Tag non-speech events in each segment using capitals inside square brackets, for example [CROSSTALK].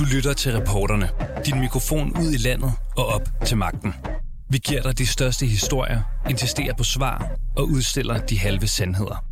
Du lytter til reporterne. Din mikrofon ud i landet og op til magten. Vi giver dig de største historier, insisterer på svar og udstiller de halve sandheder.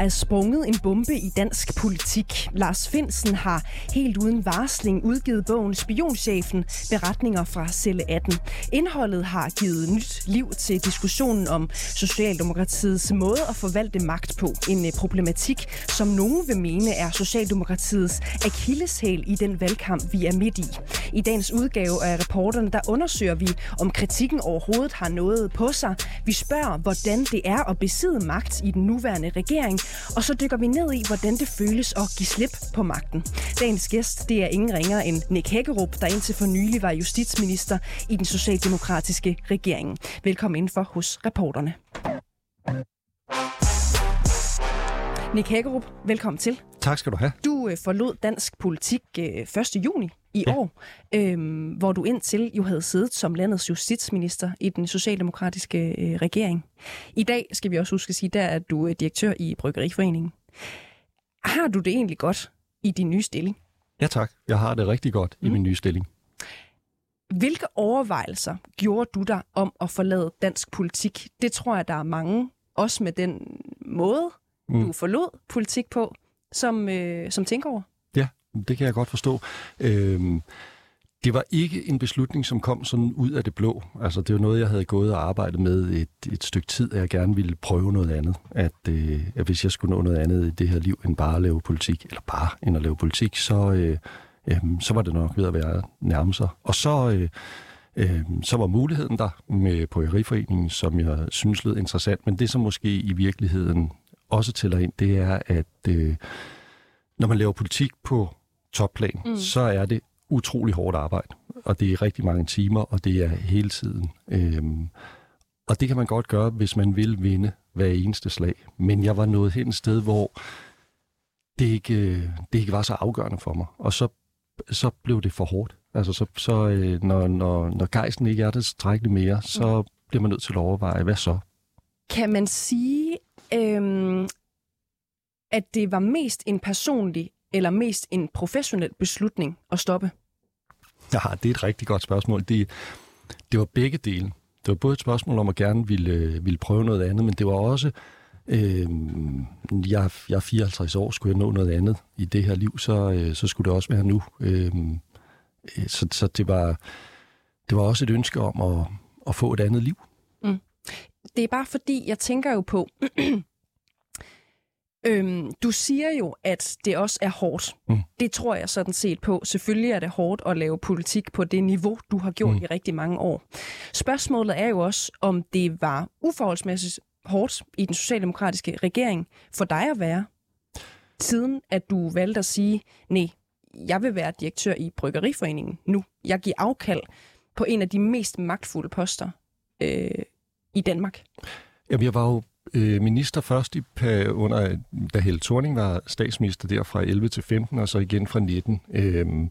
Er sprunget en bombe i dansk politik. Lars Finsen har helt uden varsling udgivet bogen Spionchefen, beretninger fra celle 18. Indholdet har givet nyt liv til diskussionen om Socialdemokratiets måde at forvalte magt på. En øh, problematik, som nogen vil mene er Socialdemokratiets akilleshæl i den valgkamp, vi er midt i. I dagens udgave af reporterne, der undersøger vi, om kritikken overhovedet har noget på sig. Vi spørger, hvordan det er at besidde magt i den nuværende regering, og så dykker vi ned i, hvordan det føles at give slip på magten. Dagens gæst, det er ingen ringer end Nick Hækkerup, der indtil for nylig var justitsminister i den socialdemokratiske regering. Velkommen indenfor hos reporterne. Nick Hækkerup, velkommen til. Tak skal du have. Du øh, forlod dansk politik øh, 1. juni i Ja. år, øh, hvor du indtil jo havde siddet som landets justitsminister i den socialdemokratiske øh, regering. I dag, skal vi også huske at sige, der er du øh, direktør i Bryggeriforeningen. Har du det egentlig godt i din nye stilling? Ja tak. Jeg har det rigtig godt mm. i min nye stilling. Hvilke overvejelser gjorde du dig om at forlade dansk politik? Det tror jeg, der er mange, også med den måde, mm. Du forlod politik på, som, øh, som tænker over. Ja, det kan jeg godt forstå. Øhm, det var ikke en beslutning, som kom sådan ud af det blå. Altså, det var noget, jeg havde gået og arbejdet med et, et stykke tid, at jeg gerne ville prøve noget andet. At, øh, at hvis jeg skulle nå noget andet i det her liv, end bare at lave politik, eller bare end at lave politik, så, øh, øh, så var det nok ved at være nærme sig. Og så... Øh, Øh, så var muligheden der med Bryggeriforeningen, som jeg synes lød interessant, men det som måske i virkeligheden også tæller ind, det er, at øh, når man laver politik på topplan, mm. så er det utrolig hårdt arbejde, og det er rigtig mange timer, og det er hele tiden. Øhm, og det kan man godt gøre, hvis man vil vinde hver eneste slag. Men jeg var nået hen et sted, hvor det ikke, øh, det ikke var så afgørende for mig, og så, så blev det for hårdt. Altså, så, så øh, når, når, når gejsten ikke er det strækkeligt mere, så bliver man nødt til at overveje, hvad så? Kan man sige, øhm, at det var mest en personlig eller mest en professionel beslutning at stoppe? Ja, det er et rigtig godt spørgsmål. Det, det var begge dele. Det var både et spørgsmål om at gerne ville, øh, ville prøve noget andet, men det var også, øh, jeg, jeg er 54 år, skulle jeg nå noget andet i det her liv, så, øh, så skulle det også være nu. Øhm, øh, så så det, var, det var også et ønske om at, at få et andet liv. Det er bare fordi, jeg tænker jo på, øhm, du siger jo, at det også er hårdt. Mm. Det tror jeg sådan set på. Selvfølgelig er det hårdt at lave politik på det niveau, du har gjort mm. i rigtig mange år. Spørgsmålet er jo også, om det var uforholdsmæssigt hårdt i den socialdemokratiske regering for dig at være, siden at du valgte at sige, nej, jeg vil være direktør i Bryggeriforeningen nu. Jeg giver afkald på en af de mest magtfulde poster øh, i Danmark. Jamen, jeg var jo øh, minister først i, under, da Helle Thorning var statsminister der fra 11 til 15, og så igen fra 19. Øhm,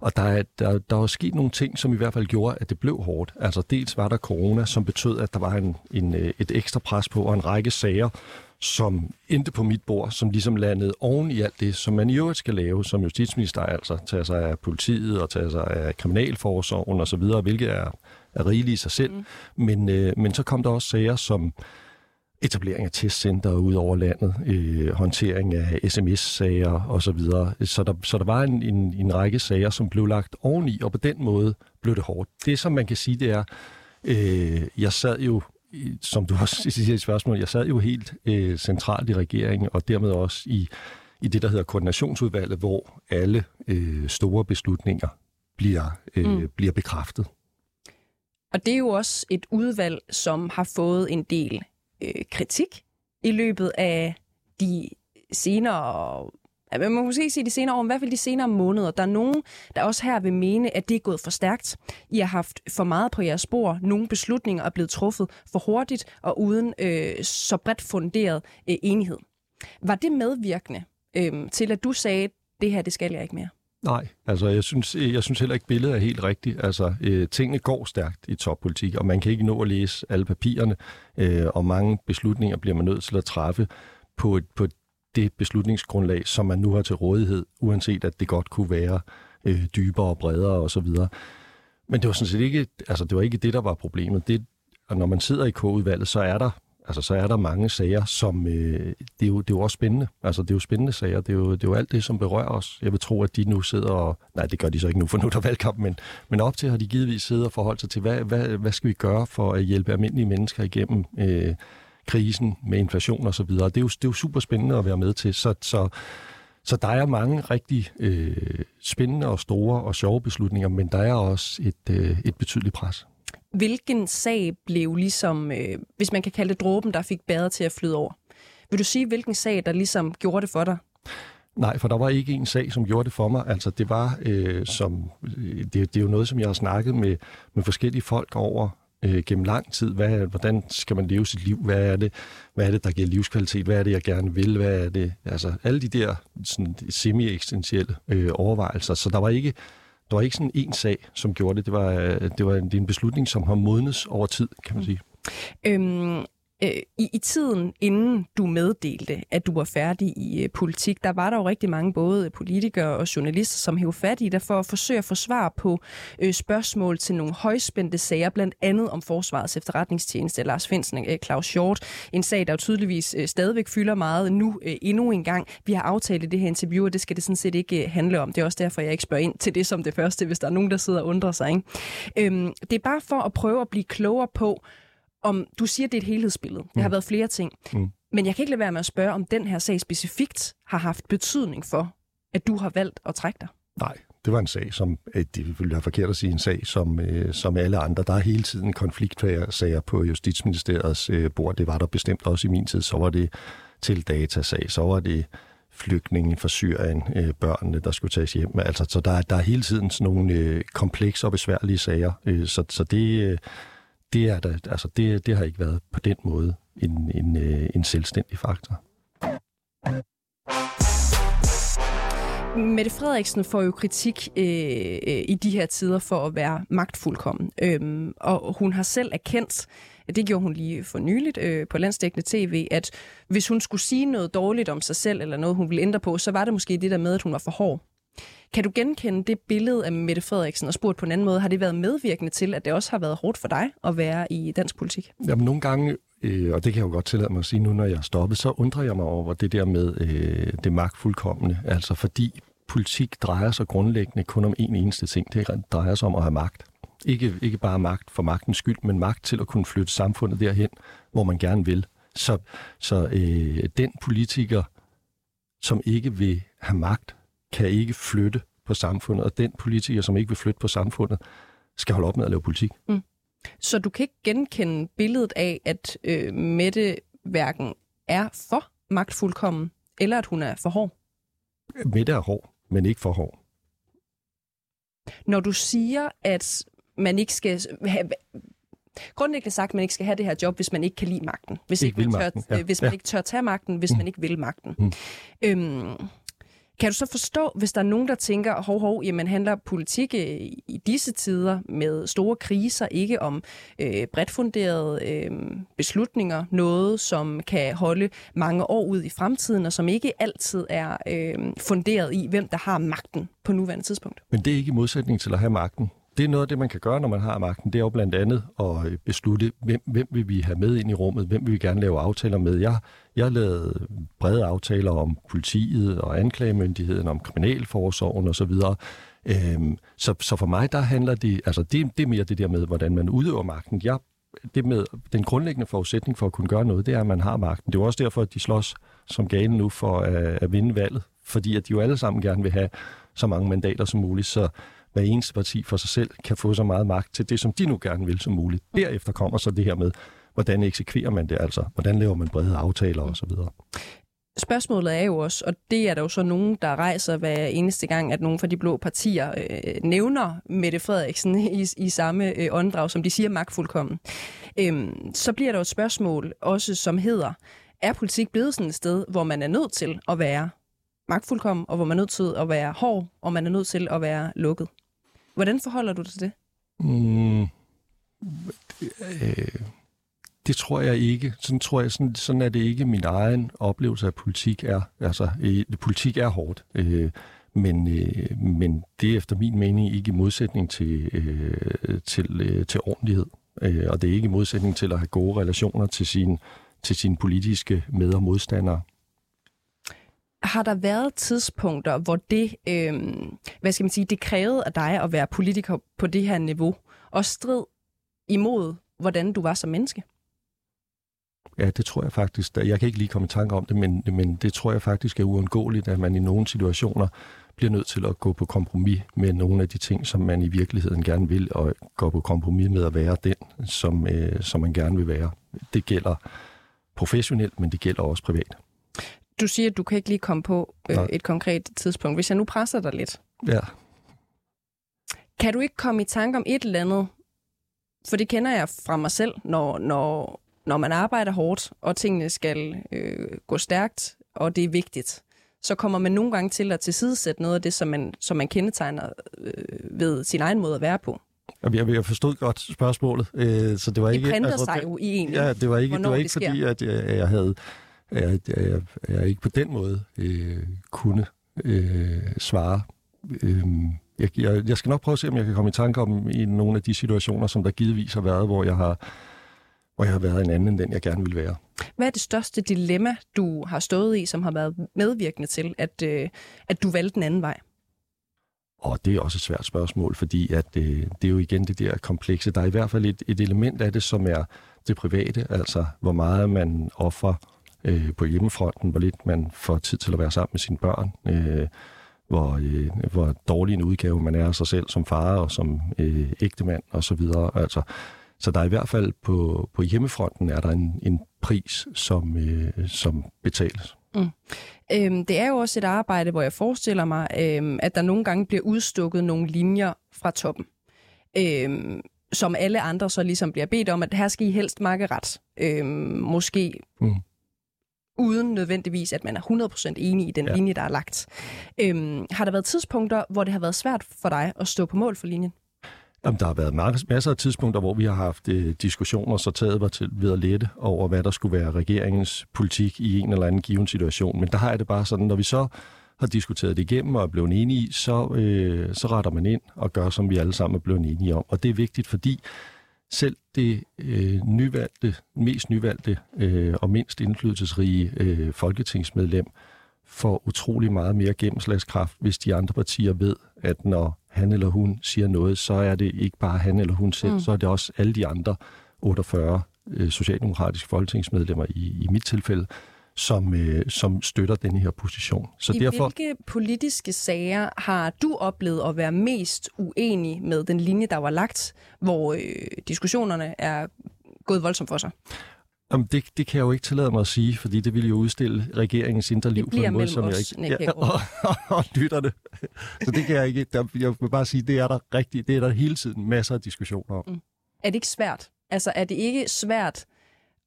og der er, der, der er sket nogle ting, som i hvert fald gjorde, at det blev hårdt. Altså dels var der corona, som betød, at der var en, en, øh, et ekstra pres på, og en række sager, som endte på mit bord, som ligesom landede oven i alt det, som man i øvrigt skal lave som justitsminister, altså tage sig af politiet og tage sig af kriminalforsorgen osv., hvilket er, er rigeligt i sig selv. Mm. Men, øh, men så kom der også sager som etablering af testcenter ud over landet, øh, håndtering af sms-sager osv. Så der, så der var en, en, en række sager, som blev lagt oveni, og på den måde blev det hårdt. Det, som man kan sige, det er, øh, jeg sad jo, som du også [LAUGHS] siger i spørgsmålet, jeg sad jo helt øh, centralt i regeringen, og dermed også i, i det, der hedder koordinationsudvalget, hvor alle øh, store beslutninger bliver, øh, mm. bliver bekræftet. Og det er jo også et udvalg, som har fået en del øh, kritik i løbet af de senere, ja, man må måske sige de senere år, men i hvert fald de senere måneder. Der er nogen, der også her vil mene, at det er gået for stærkt. I har haft for meget på jeres spor. Nogle beslutninger er blevet truffet for hurtigt og uden øh, så bredt funderet øh, enighed. Var det medvirkende øh, til, at du sagde, det her, det skal jeg ikke mere? Nej, altså jeg synes, jeg synes heller ikke, billedet er helt rigtigt. Altså, øh, tingene går stærkt i toppolitik, og man kan ikke nå at læse alle papirerne, øh, og mange beslutninger bliver man nødt til at træffe på, et, på det beslutningsgrundlag, som man nu har til rådighed, uanset at det godt kunne være øh, dybere og bredere osv. Men det var sådan set ikke, altså det var ikke det, der var problemet. Det, og når man sidder i K-udvalget, så er der altså så er der mange sager, som øh, det, er jo, det er jo også spændende. Altså det er jo spændende sager. Det er jo, det er jo alt det, som berører os. Jeg vil tro, at de nu sidder og... Nej, det gør de så ikke nu, for nu er der valgkamp, men, men op til har de givetvis siddet og forholdt sig til, hvad, hvad, hvad skal vi gøre for at hjælpe almindelige mennesker igennem øh, krisen med inflation og så videre. Det er, jo, det er jo super spændende at være med til. Så, så, så der er mange rigtig øh, spændende og store og sjove beslutninger, men der er også et, øh, et betydeligt pres. Hvilken sag blev ligesom, øh, hvis man kan kalde det dråben, der fik bæret til at flyde over? Vil du sige, hvilken sag, der ligesom gjorde det for dig? Nej, for der var ikke en sag, som gjorde det for mig. Altså, det var øh, som, øh, det, det er jo noget, som jeg har snakket med, med forskellige folk over øh, gennem lang tid. Hvad, hvordan skal man leve sit liv? Hvad er, det, hvad er det, der giver livskvalitet? Hvad er det, jeg gerne vil? Hvad er det? Altså, alle de der sådan, semi-eksistentielle øh, overvejelser. Så der var ikke der var ikke sådan en sag, som gjorde det. Det var, øh, det var en, det er en beslutning, som har modnes over tid, kan man sige. Øhm, Øh, i, I tiden, inden du meddelte, at du var færdig i øh, politik, der var der jo rigtig mange både politikere og journalister, som hævde fat i dig for at forsøge at få svar på øh, spørgsmål til nogle højspændte sager, blandt andet om Forsvarets efterretningstjeneste, Lars Finsen, øh, Claus Short. En sag, der jo tydeligvis øh, stadigvæk fylder meget nu øh, endnu en gang. Vi har aftalt i det her interview, og det skal det sådan set ikke øh, handle om. Det er også derfor, jeg ikke spørger ind til det som det første, hvis der er nogen, der sidder og undrer sig. Ikke? Øhm, det er bare for at prøve at blive klogere på, om du siger, det er et helhedsbillede. Det mm. har været flere ting. Mm. Men jeg kan ikke lade være med at spørge, om den her sag specifikt har haft betydning for, at du har valgt at trække dig. Nej, det var en sag, som, det ville være forkert at sige, en sag som, øh, som alle andre. Der er hele tiden konfliktsager på Justitsministeriets øh, bord. Det var der bestemt også i min tid. Så var det til datasag, så var det flygtninge fra Syrien, øh, børnene, der skulle tages hjem. Altså, så der, der er hele tiden sådan nogle øh, komplekse og besværlige sager. Øh, så, så det, øh, det, er der, altså det, det har ikke været på den måde en, en, øh, en selvstændig faktor. Mette Frederiksen får jo kritik øh, øh, i de her tider for at være magtfuldkommen. Øhm, og hun har selv erkendt, det gjorde hun lige for nyligt øh, på landsdækkende tv, at hvis hun skulle sige noget dårligt om sig selv, eller noget hun ville ændre på, så var det måske det der med, at hun var for hård. Kan du genkende det billede af Mette Frederiksen og spurgt på en anden måde? Har det været medvirkende til, at det også har været hårdt for dig at være i dansk politik? Jamen nogle gange, øh, og det kan jeg jo godt tillade mig at sige nu, når jeg er stoppet, så undrer jeg mig over det der med øh, det magtfuldkommende. Altså fordi politik drejer sig grundlæggende kun om en eneste ting. Det drejer sig om at have magt. Ikke, ikke bare magt for magtens skyld, men magt til at kunne flytte samfundet derhen, hvor man gerne vil. Så, så øh, den politiker, som ikke vil have magt, kan ikke flytte på samfundet, og den politiker, som ikke vil flytte på samfundet, skal holde op med at lave politik. Mm. Så du kan ikke genkende billedet af, at øh, Mette hverken er for magtfuldkommen, eller at hun er for hård? Mette er hård, men ikke for hård. Når du siger, at man ikke skal have, grundlæggende sagt, at man ikke skal have det her job, hvis man ikke kan lide magten. Hvis, ikke ikke man, tør, ja. hvis man ja. ikke tør tage magten, hvis mm. man ikke vil magten. Mm. Øhm, kan du så forstå, hvis der er nogen, der tænker, hov, hov, jamen handler politik øh, i disse tider med store kriser ikke om øh, bredt funderede øh, beslutninger, noget som kan holde mange år ud i fremtiden, og som ikke altid er øh, funderet i, hvem der har magten på nuværende tidspunkt? Men det er ikke i modsætning til at have magten det er noget af det, man kan gøre, når man har magten. Det er jo blandt andet at øh, beslutte, hvem, hvem vil vi have med ind i rummet, hvem vil vi gerne lave aftaler med. Jeg, jeg har lavet brede aftaler om politiet og anklagemyndigheden, om kriminalforsorgen osv. Øhm, så, så for mig, der handler det, altså det, det er mere det der med, hvordan man udøver magten. Jeg, det med den grundlæggende forudsætning for at kunne gøre noget, det er, at man har magten. Det er også derfor, at de slås som gale nu for at, at vinde valget, fordi at de jo alle sammen gerne vil have så mange mandater som muligt. Så hver eneste parti for sig selv kan få så meget magt til det, som de nu gerne vil som muligt. Derefter kommer så det her med, hvordan eksekverer man det altså? Hvordan laver man brede aftaler osv.? Spørgsmålet er jo også, og det er der jo så nogen, der rejser hver eneste gang, at nogle fra de blå partier øh, nævner Mette Frederiksen i, i samme øh, åndedrag, som de siger magtfuldkommen. Øhm, så bliver der jo et spørgsmål også, som hedder, er politik blevet sådan et sted, hvor man er nødt til at være magtfuldkommen, og hvor man er nødt til at være hård, og man er nødt til at være lukket. Hvordan forholder du dig til det? Mm, øh, det tror jeg ikke. Sådan tror jeg, sådan, sådan er det ikke min egen oplevelse af politik er. Altså, øh, politik er hårdt. Øh, men, øh, men det er efter min mening ikke i modsætning til, øh, til, øh, til ordentlighed. Øh, og det er ikke i modsætning til at have gode relationer til, sin, til sine politiske med- og modstandere. Har der været tidspunkter, hvor det, øh, hvad skal man sige, det krævede af dig at være politiker på det her niveau, og strid imod, hvordan du var som menneske? Ja, det tror jeg faktisk. Jeg kan ikke lige komme i tanke om det, men, men det tror jeg faktisk er uundgåeligt, at man i nogle situationer bliver nødt til at gå på kompromis med nogle af de ting, som man i virkeligheden gerne vil, og gå på kompromis med at være den, som, øh, som man gerne vil være. Det gælder professionelt, men det gælder også privat. Du siger, at du kan ikke lige komme på øh, et konkret tidspunkt. Hvis jeg nu presser dig lidt. Ja. Kan du ikke komme i tanke om et eller andet? For det kender jeg fra mig selv, når, når, når man arbejder hårdt, og tingene skal øh, gå stærkt, og det er vigtigt, så kommer man nogle gange til at tilsidesætte noget af det, som man, som man kendetegner øh, ved sin egen måde at være på. Jeg, jeg forstod godt spørgsmålet, øh, så det var det ikke... Det altså, sig jo i en. Ja, det var ikke, det var ikke det fordi, at jeg, jeg havde... Jeg, jeg, jeg ikke på den måde øh, kunne øh, svare. Øh, jeg, jeg, jeg skal nok prøve at se, om jeg kan komme i tanke om i nogle af de situationer, som der givetvis har været, hvor jeg har, hvor jeg har været en anden end den, jeg gerne vil være. Hvad er det største dilemma, du har stået i, som har været medvirkende til, at, øh, at du valgte en anden vej? Og det er også et svært spørgsmål, fordi at, øh, det er jo igen det der komplekse. Der er i hvert fald et, et element af det, som er det private, altså hvor meget man offer øh, på hjemmefronten, hvor lidt man får tid til at være sammen med sine børn, øh, hvor, øh, hvor dårlig en udgave man er af sig selv som far og som øh, ægtemand osv. Altså, så der er i hvert fald på, på hjemmefronten er der en, en pris, som, øh, som betales. Mm. Øhm, det er jo også et arbejde, hvor jeg forestiller mig, øhm, at der nogle gange bliver udstukket nogle linjer fra toppen. Øhm, som alle andre så ligesom bliver bedt om, at her skal I helst makke ret. Øhm, måske mm. Uden nødvendigvis, at man er 100% enig i den ja. linje, der er lagt. Øhm, har der været tidspunkter, hvor det har været svært for dig at stå på mål for linjen? Jamen, der har været masser af tidspunkter, hvor vi har haft øh, diskussioner, så taget var til ved at lette over, hvad der skulle være regeringens politik i en eller anden given situation. Men der har jeg det bare sådan, når vi så har diskuteret det igennem og er blevet enige, så, øh, så retter man ind og gør, som vi alle sammen er blevet enige om. Og det er vigtigt, fordi selv det øh, nyvalgte, mest nyvalgte øh, og mindst indflydelsesrige øh, folketingsmedlem får utrolig meget mere gennemslagskraft, hvis de andre partier ved, at når han eller hun siger noget, så er det ikke bare han eller hun selv, mm. så er det også alle de andre 48 øh, socialdemokratiske folketingsmedlemmer i, i mit tilfælde, som, øh, som støtter den her position. Så I derfor... hvilke politiske sager har du oplevet at være mest uenig med den linje, der var lagt, hvor øh, diskussionerne er gået voldsomt for sig? Jamen, det, det kan jeg jo ikke tillade mig at sige, fordi det ville jo udstille regeringens indre liv på en måde, som jeg ikke... Ja, og, [LAUGHS] og, og lytterne. Så det kan jeg ikke... Der, jeg vil bare sige, det er der rigtigt. Det er der hele tiden masser af diskussioner om. Mm. Er det ikke svært? Altså, er det ikke svært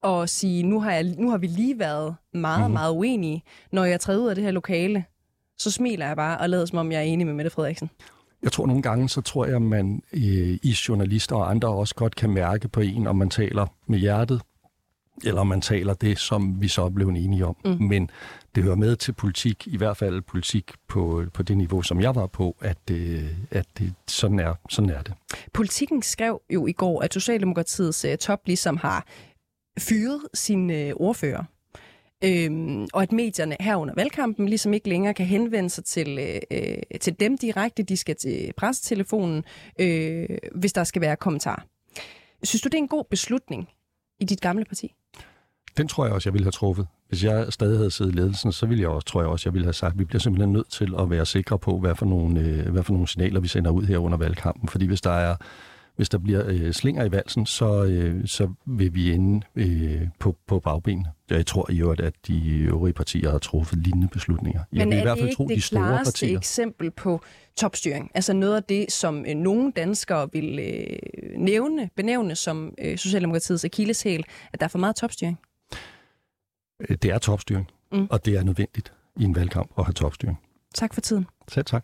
at sige, nu har, jeg, nu har vi lige været meget, mm-hmm. meget uenige. Når jeg træder ud af det her lokale, så smiler jeg bare og lader som om, jeg er enig med Mette Frederiksen. Jeg tror nogle gange, så tror jeg, at man øh, i journalister og andre også godt kan mærke på en, om man taler med hjertet, eller om man taler det, som vi så blev enige om. Mm. Men det hører med til politik, i hvert fald politik på, på det niveau, som jeg var på, at, øh, at det, sådan, er, sådan er det. Politikken skrev jo i går, at Socialdemokratiets uh, top ligesom har fyret sin øh, ordfører. Øhm, og at medierne her under valgkampen ligesom ikke længere kan henvende sig til, øh, øh til dem direkte. De skal til pressetelefonen, øh, hvis der skal være kommentar. Synes du, det er en god beslutning i dit gamle parti? Den tror jeg også, jeg ville have truffet. Hvis jeg stadig havde siddet i ledelsen, så ville jeg også, tror jeg også, jeg ville have sagt, at vi bliver simpelthen nødt til at være sikre på, hvad for nogle, øh, hvad for nogle signaler vi sender ud her under valgkampen. Fordi hvis der er hvis der bliver øh, slinger i valsen, så, øh, så vil vi ende øh, på, på bagbenene. Jeg tror i øvrigt, at de øvrige partier har truffet lignende beslutninger. Men jeg vil i hvert fald tro, de store partier. eksempel på topstyring? Altså noget af det, som øh, nogle danskere vil øh, nævne, benævne som øh, Socialdemokratiets akilleshæl, at der er for meget topstyring? Øh, det er topstyring, mm. og det er nødvendigt. i en valgkamp og have topstyring. Tak for tiden. Selv tak.